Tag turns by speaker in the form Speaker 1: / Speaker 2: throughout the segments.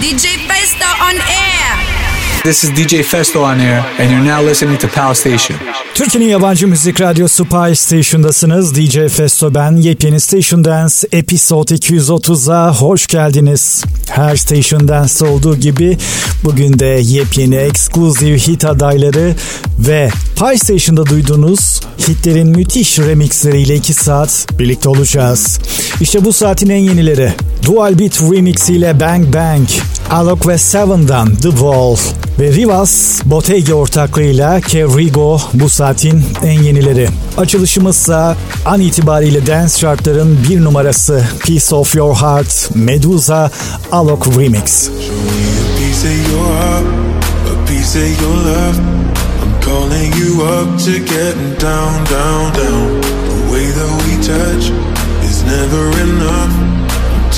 Speaker 1: DJ Festo on air.
Speaker 2: This is DJ Festo on air, and you're now listening to Pal Station.
Speaker 3: Türkiye'nin yabancı müzik radyosu Pie Station'dasınız. DJ Festo ben. Yepyeni Station Dance Episode 230'a hoş geldiniz. Her Station Dance'da olduğu gibi bugün de yepyeni exclusive hit adayları ve Pie Station'da duyduğunuz hitlerin müthiş remixleriyle 2 saat birlikte olacağız. İşte bu saatin en yenileri. Dual Beat Remix ile Bang Bang, Alok ve Seven'dan The Wall ve Rivas Bottega ortaklığıyla Kerigo bu saatin en yenileri. Açılışımızsa an itibariyle dance chartların bir numarası Piece of Your Heart Medusa Alok Remix.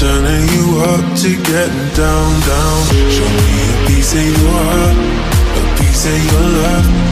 Speaker 4: Turning you up to getting down, down. Show me a piece of your heart, a piece of your love.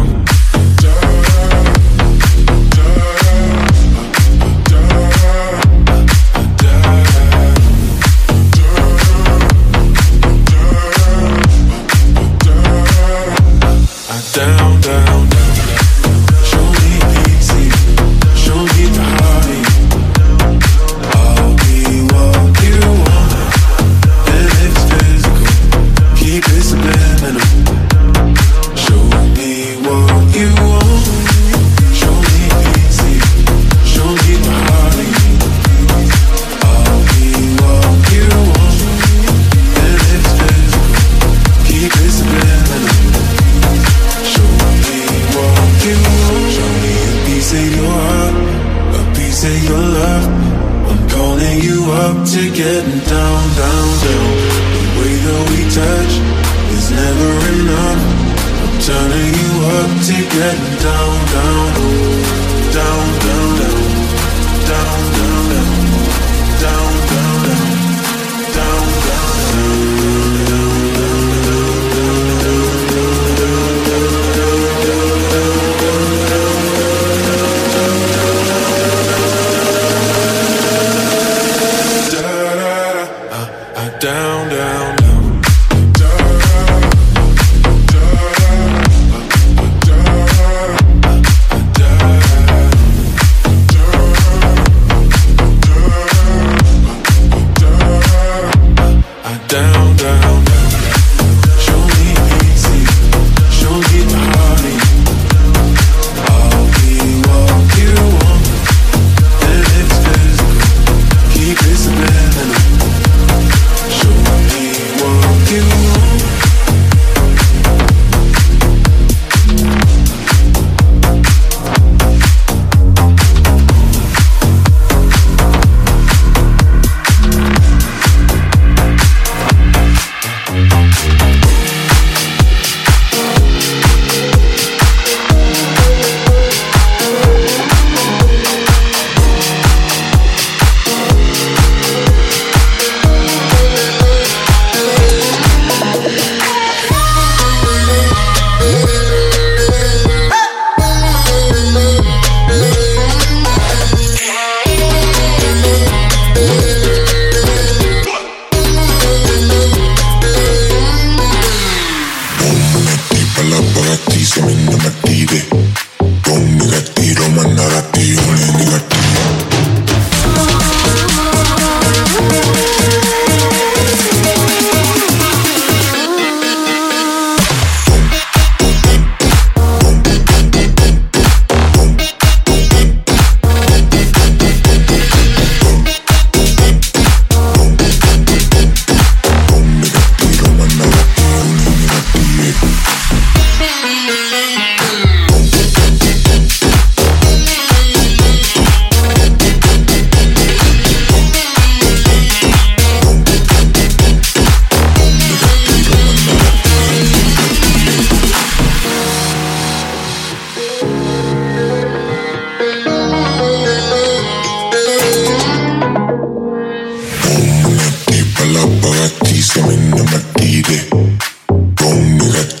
Speaker 4: Pensando en una tigre con un gato.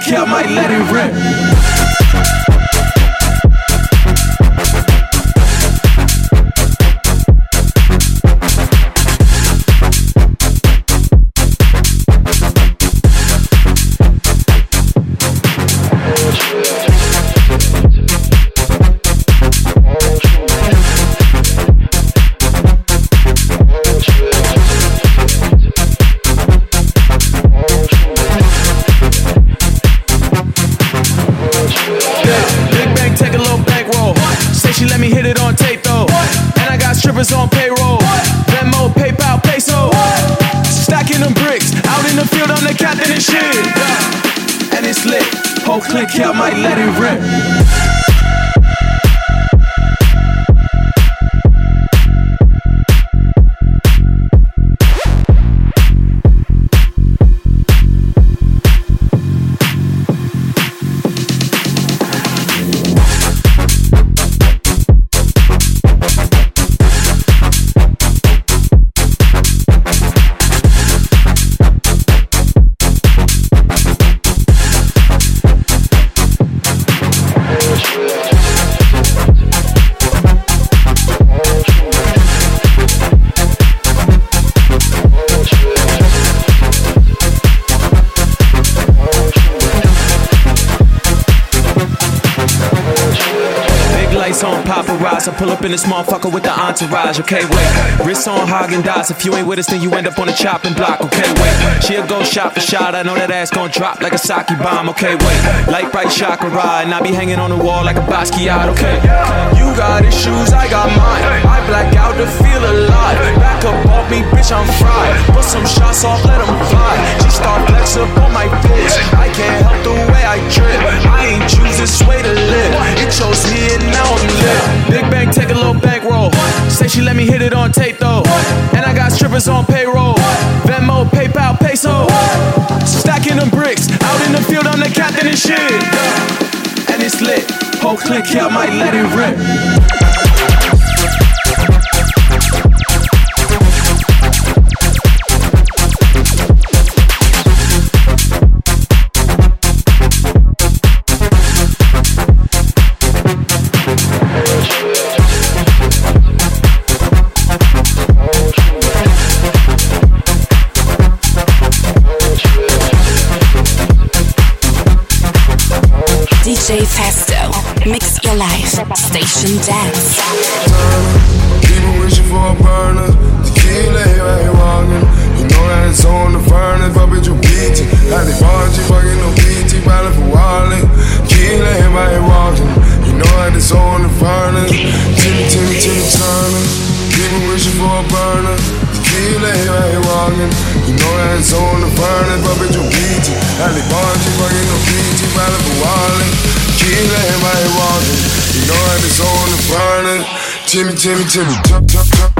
Speaker 5: click I might let it rip. Click I might let it rip. I pull up in this motherfucker with the entourage. Okay, wait. Wrists on Häagen-Dazs. If you ain't with us, then you end up on the chopping block. Okay, wait. She'll go shot for shot. I know that ass gon' drop like a sake bomb. Okay, wait. Light bright chakra. And I be hanging on the wall like a Basquiat. Okay. You got issues, I got mine. I black out to feel alive. Back up off me, bitch, I'm fried. Put some shots off, let 'em fly. She start flex up on my bitch. I can't help the way I trip. I ain't this way to live. It chose me and now I'm lit. Big Bang, take a little bankroll. Say she let me hit it on tape though. And I got strippers on payroll. Venmo, PayPal, peso. Stacking them bricks. Out in the field, I'm the captain and shit. And it's lit. Whole click here, I might let it rip.
Speaker 6: Station
Speaker 7: Deck. Timmy, Timmy, timmy jump, jump.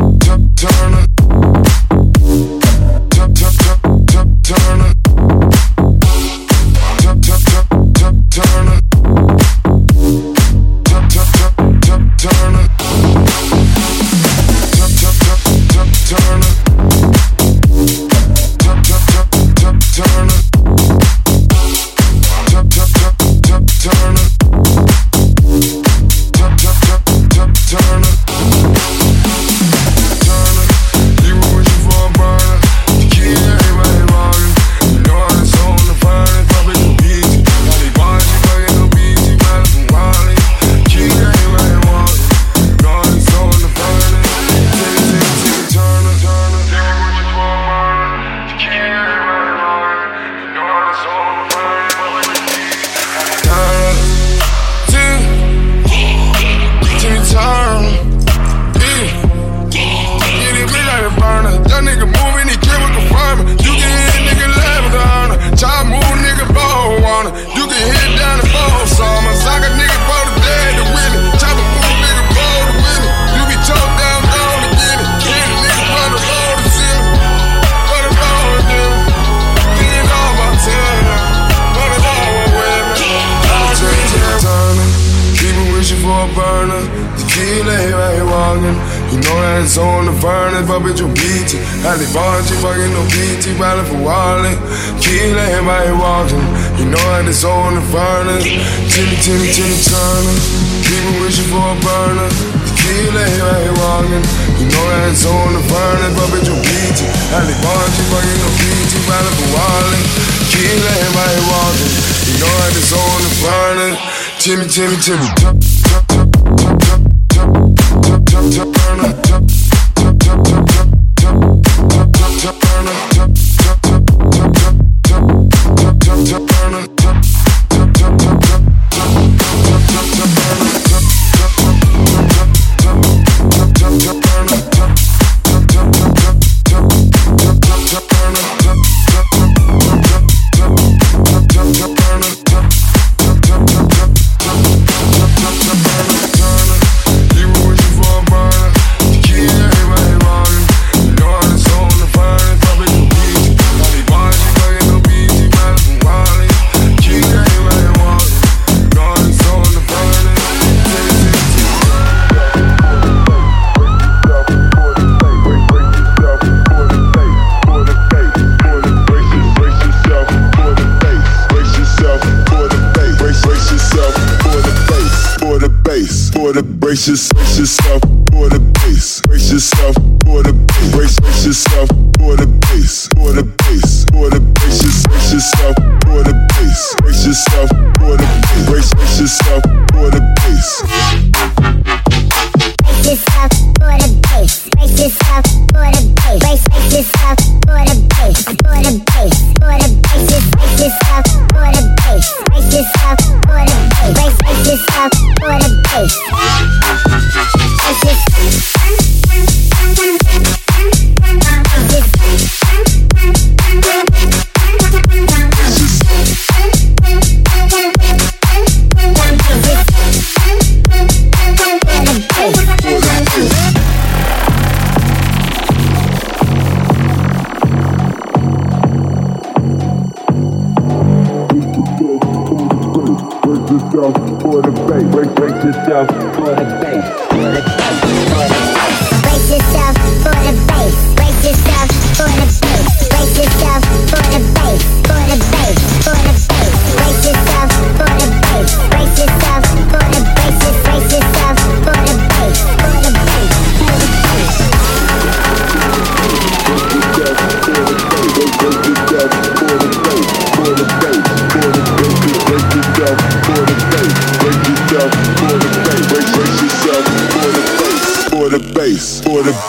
Speaker 7: Art'ın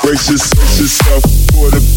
Speaker 8: brace yourself for the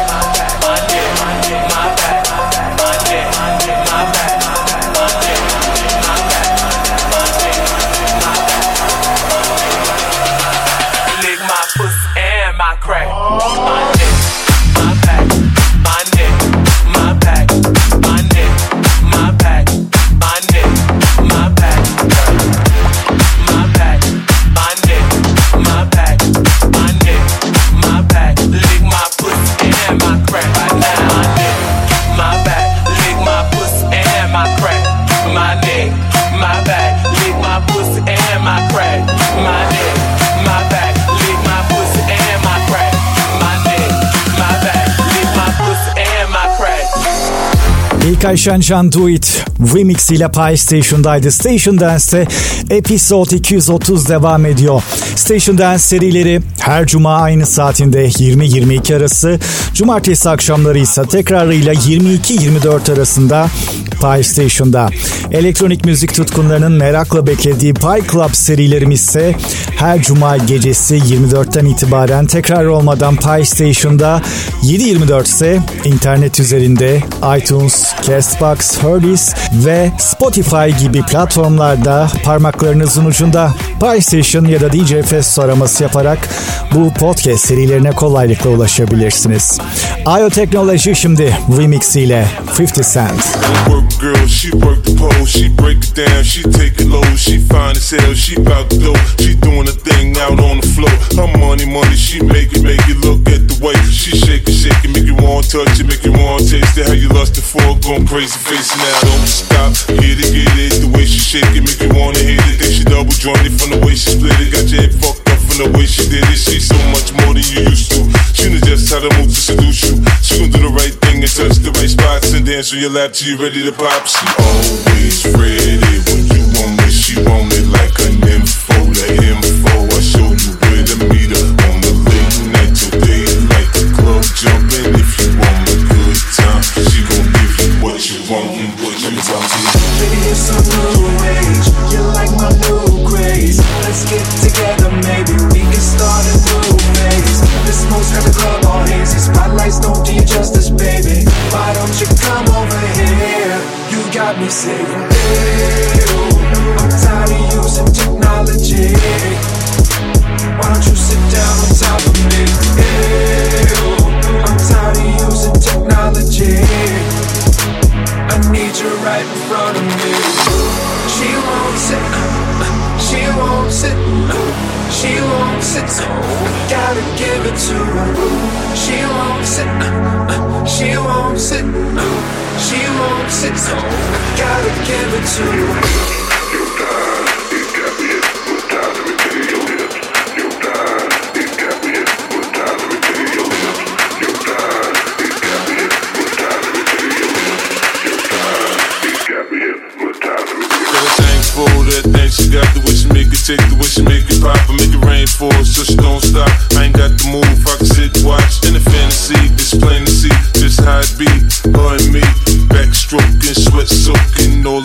Speaker 9: crack.
Speaker 3: İlk Ayşen Can Do It remix ile Pie Station'daydı. Station Dance'te Episode 230 devam ediyor. Station Dance serileri her cuma aynı saatinde 20-22 arası, cumartesi akşamları ise tekrarıyla 22-24 arasında Pie Station'da. Elektronik müzik tutkunlarının merakla beklediği Pie Club serilerimiz ise her cuma gecesi 24'ten itibaren tekrar olmadan Pie Station'da 7-24 ise internet üzerinde iTunes, Castbox, Herdis ve Spotify gibi platformlarda parmaklarınızın ucunda Pie Station ya da DJ Fest araması yaparak bu podcast serilerine kolaylıkla ulaşabilirsiniz. IO Teknoloji şimdi remix ile 50 Cent.
Speaker 10: Girl, she work the pole, she break it down, she take it low, she fine as hell, she bout to go, she doing a thing out on the floor. Her money, money, she make it, make it look at the way she shake it, shake it, make you want to touch it, make you want taste it. How you lusted for, going crazy, face now, don't stop, get it, get it, the way she shake it, make you wanna hit it. Then she double jointed from the way she split it, got your head fucked up from the way she did it. She's so much more than you used to. She knows just how to move to seduce you. She gon' do the right thing and touch the right spots and dance on your lap till you ready to pop. She always ready when you want me. She want it like
Speaker 11: won't she wants it. So gotta give it to her.
Speaker 10: Feeling thankful that thing she got the way she it take the way she it pop and make it rain for us so she don't stop.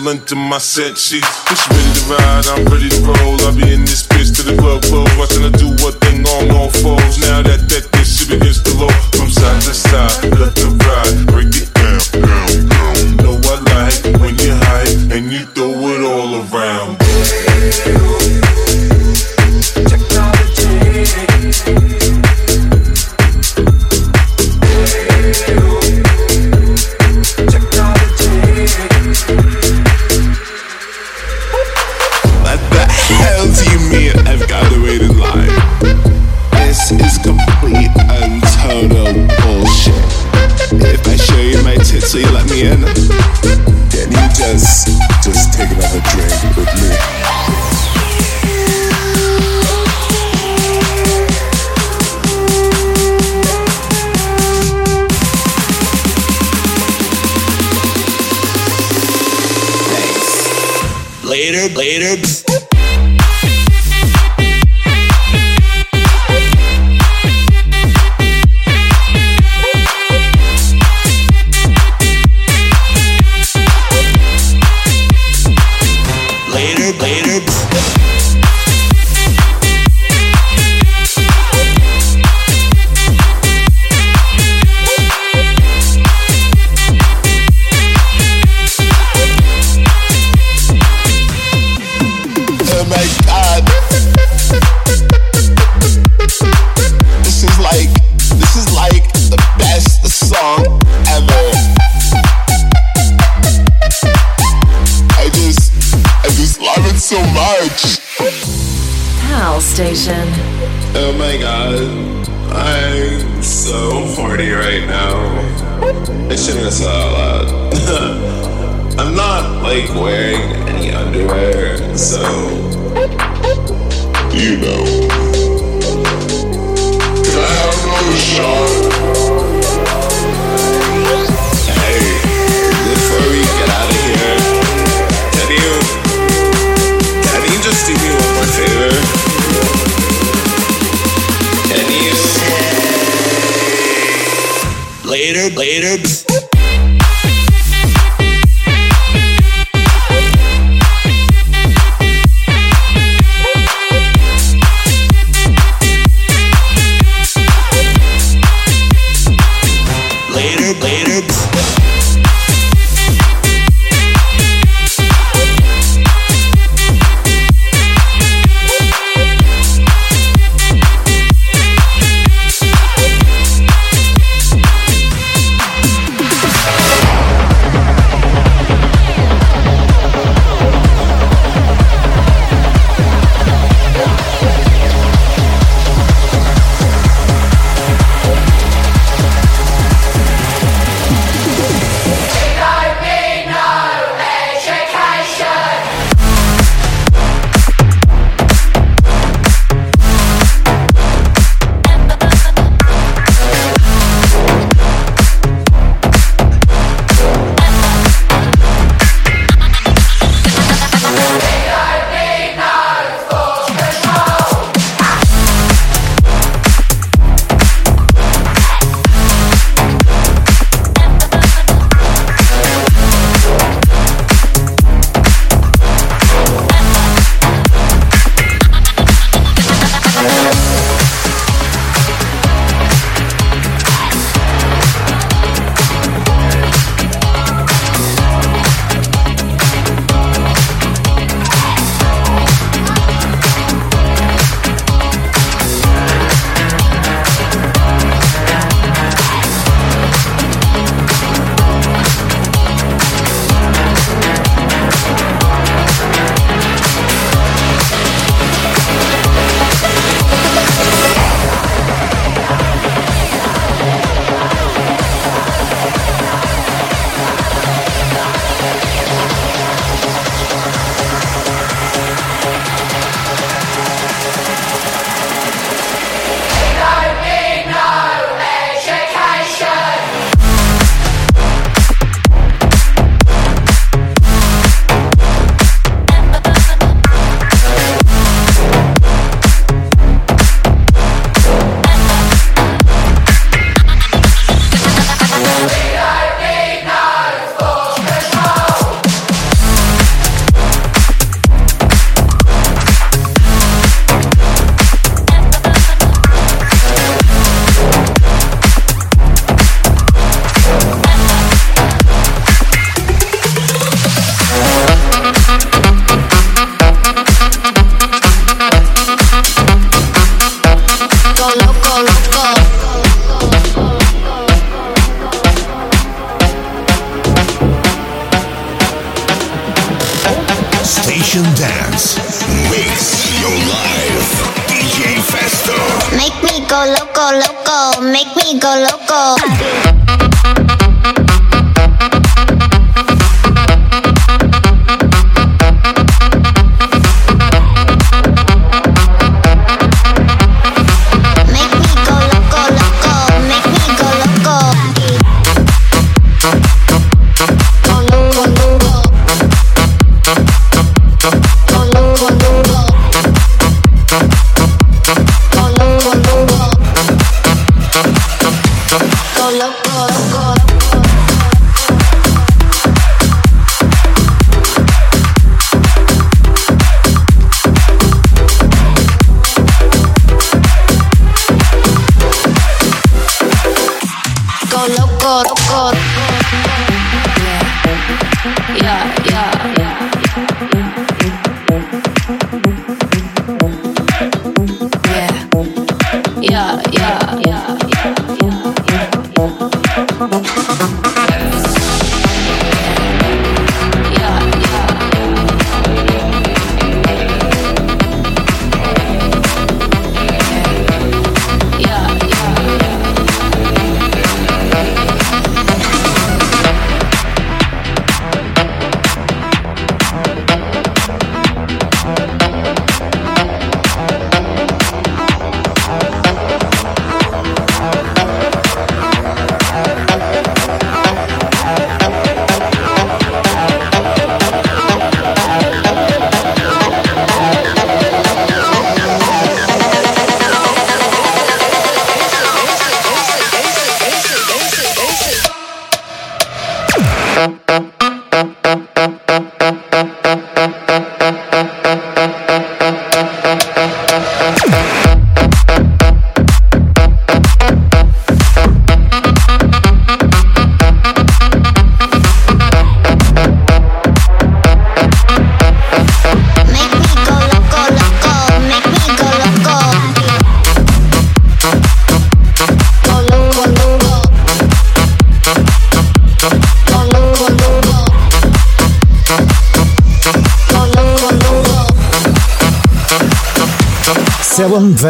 Speaker 10: Under my set sheets. She ready to ride, I'm ready to roll. I'll be in this bitch till the club close, watching her do what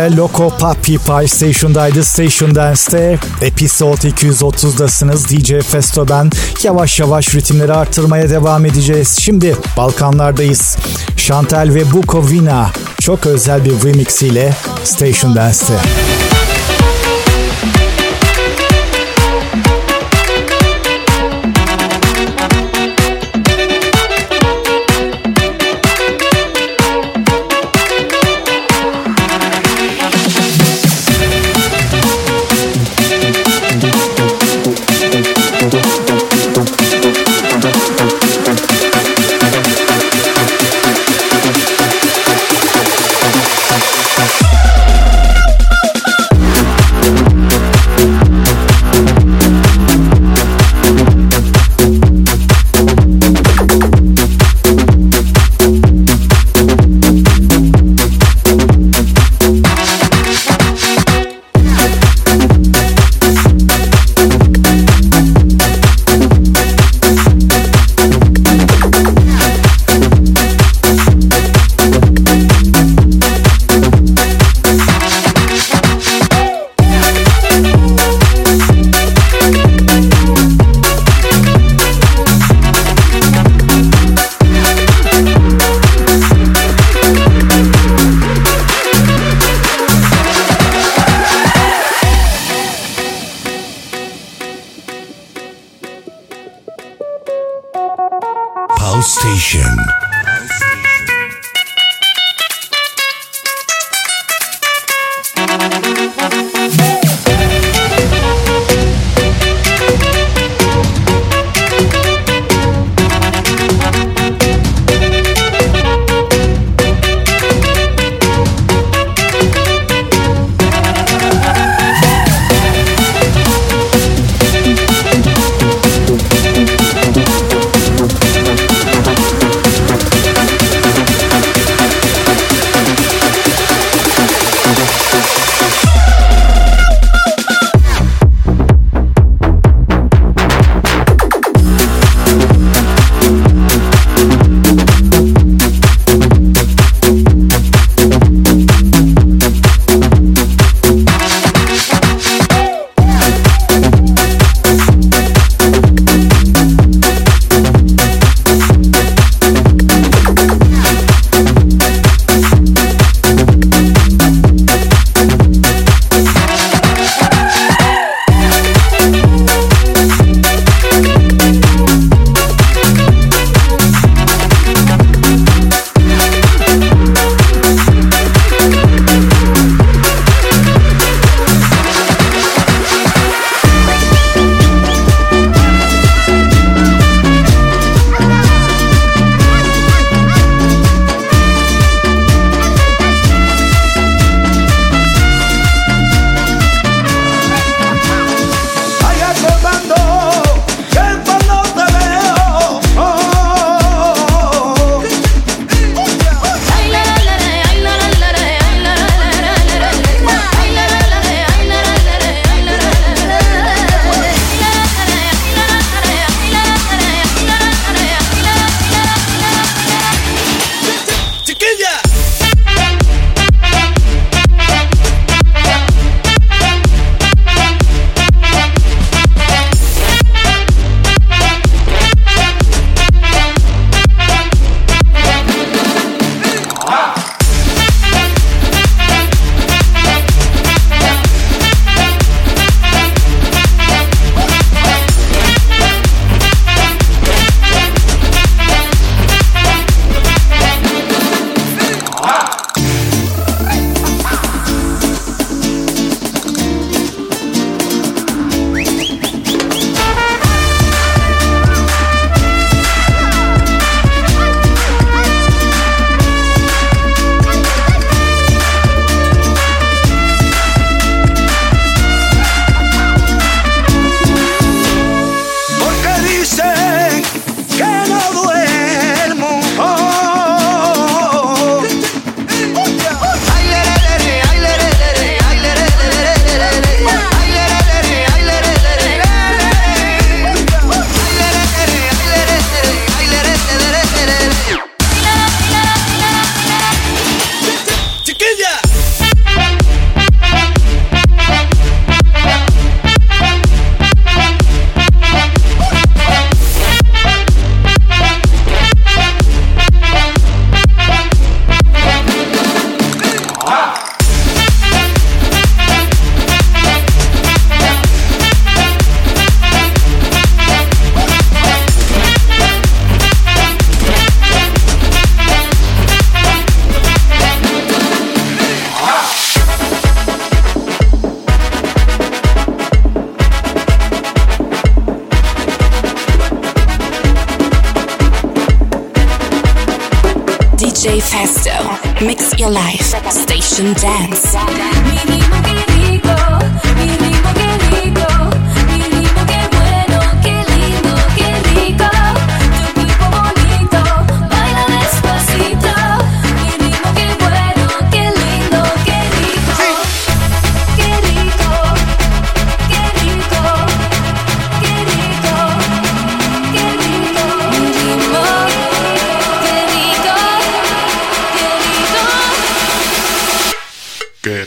Speaker 3: Ve Loco Papi Pie Station'daydı. Station Dance'te Episode 230'dasınız. DJ Festo ben. Yavaş yavaş ritimleri artırmaya devam edeceğiz. Şimdi Balkanlardayız. Chantal ve Bukovina çok özel bir remix ile Station Dance'te.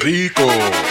Speaker 12: Rico.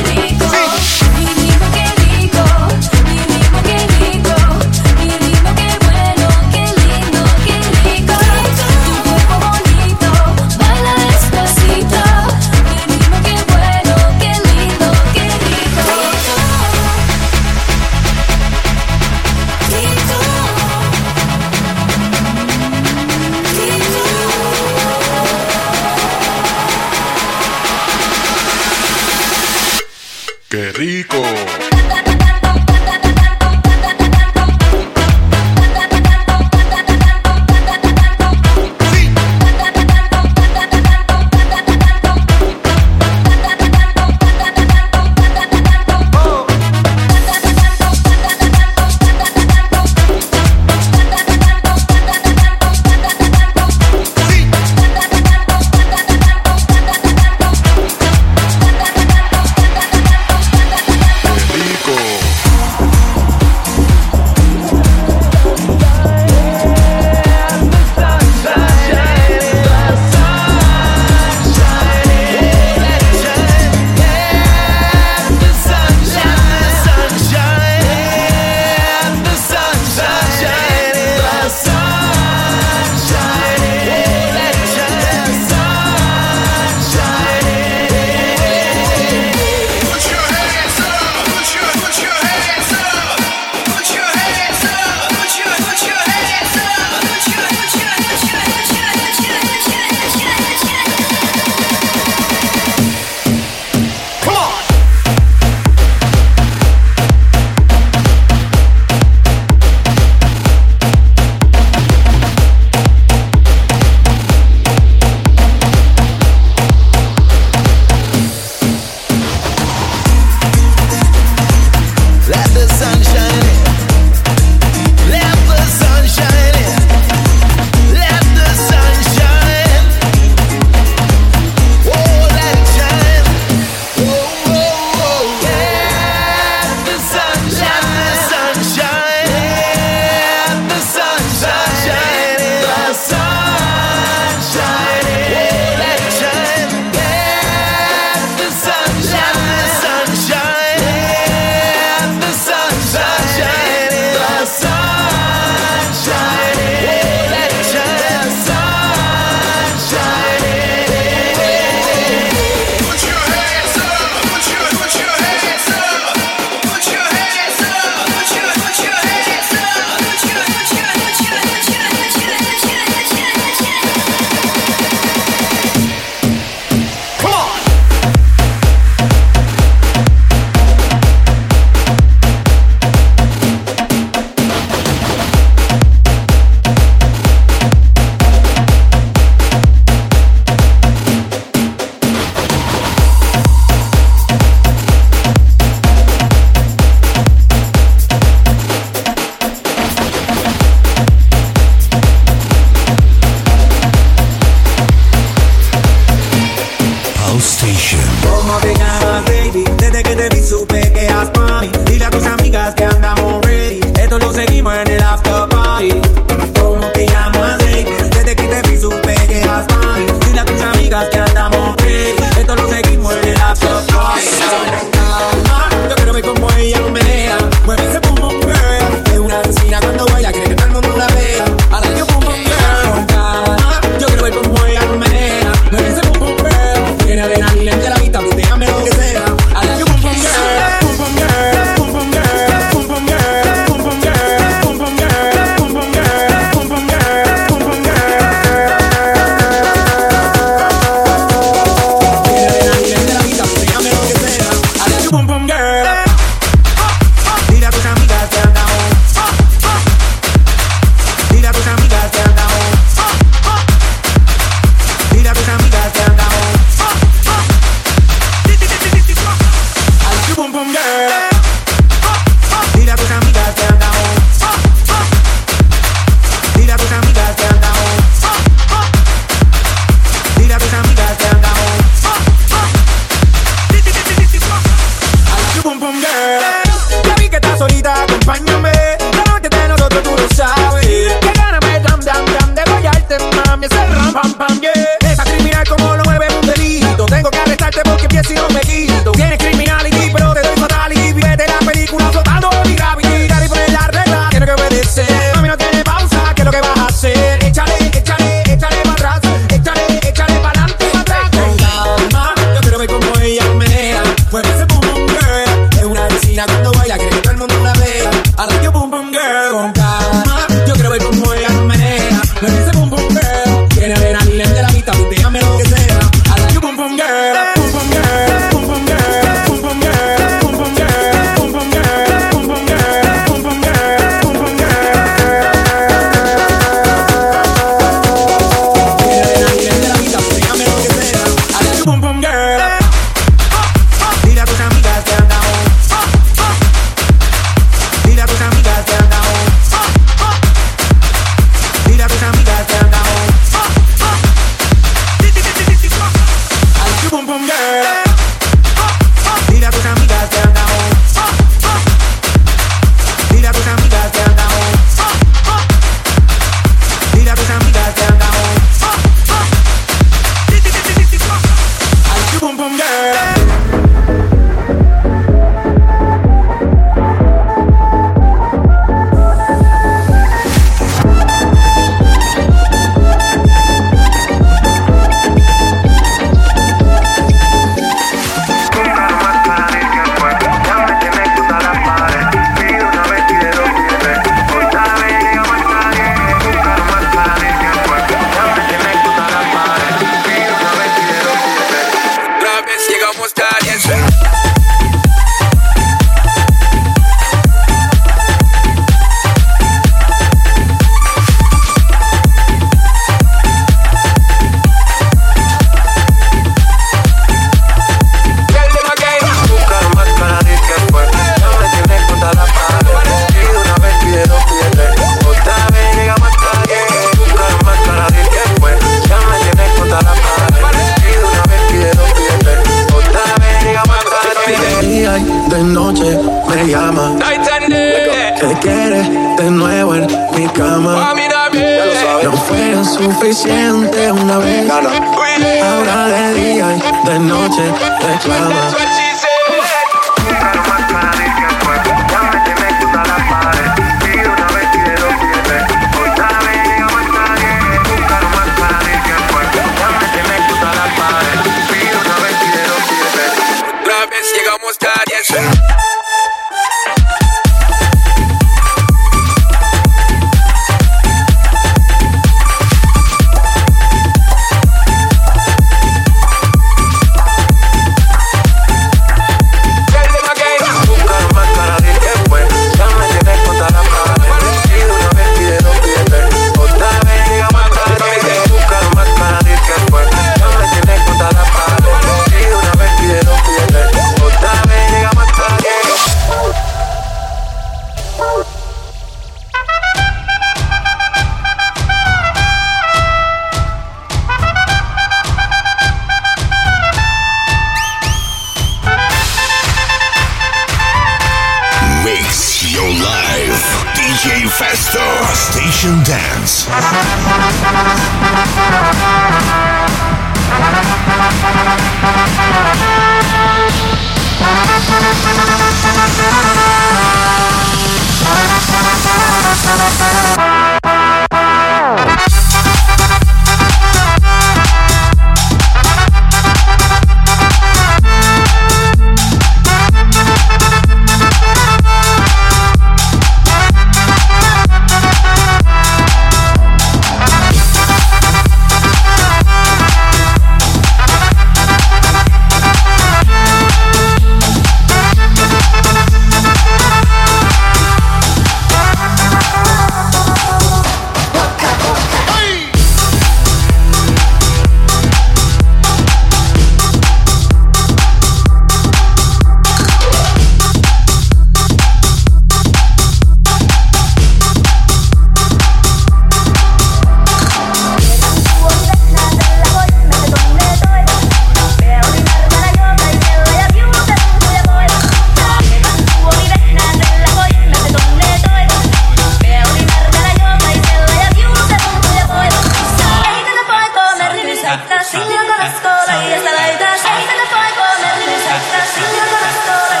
Speaker 12: sector, single to
Speaker 13: the score, like a slider, shake the point for me,
Speaker 4: sector, single to the sekolah,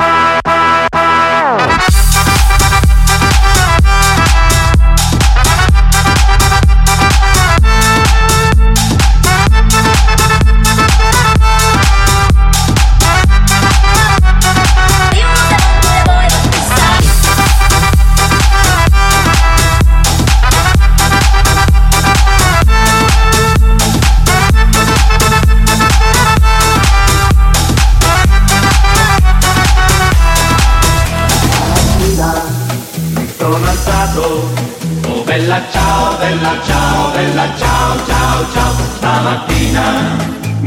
Speaker 4: ya.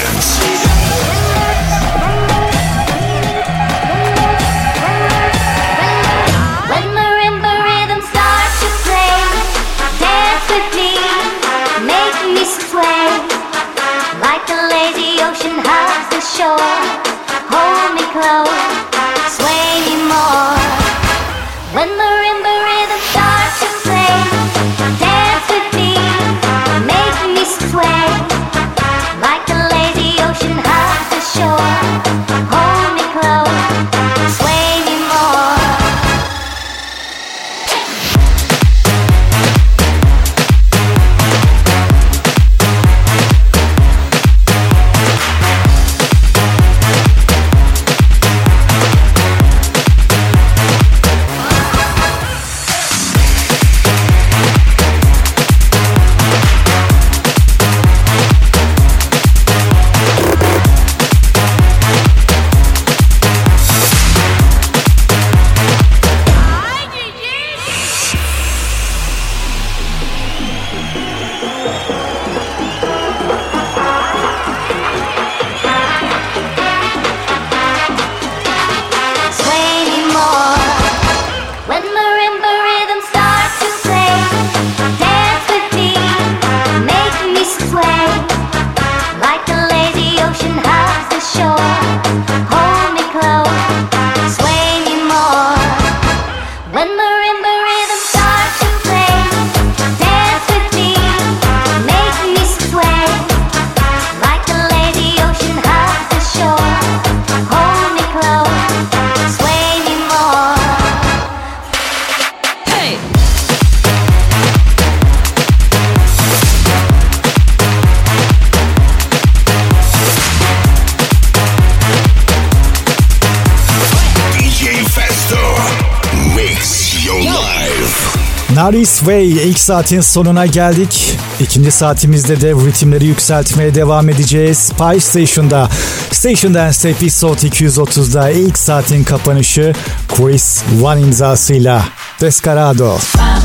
Speaker 14: dance.
Speaker 3: Aris Way ilk saatin sonuna geldik. İkinci saatimizde de ritimleri yükseltmeye devam edeceğiz. Spy Station'da Station Dance Episode 230'da ilk saatin kapanışı Chris One imzasıyla Descarado.
Speaker 5: Descarado.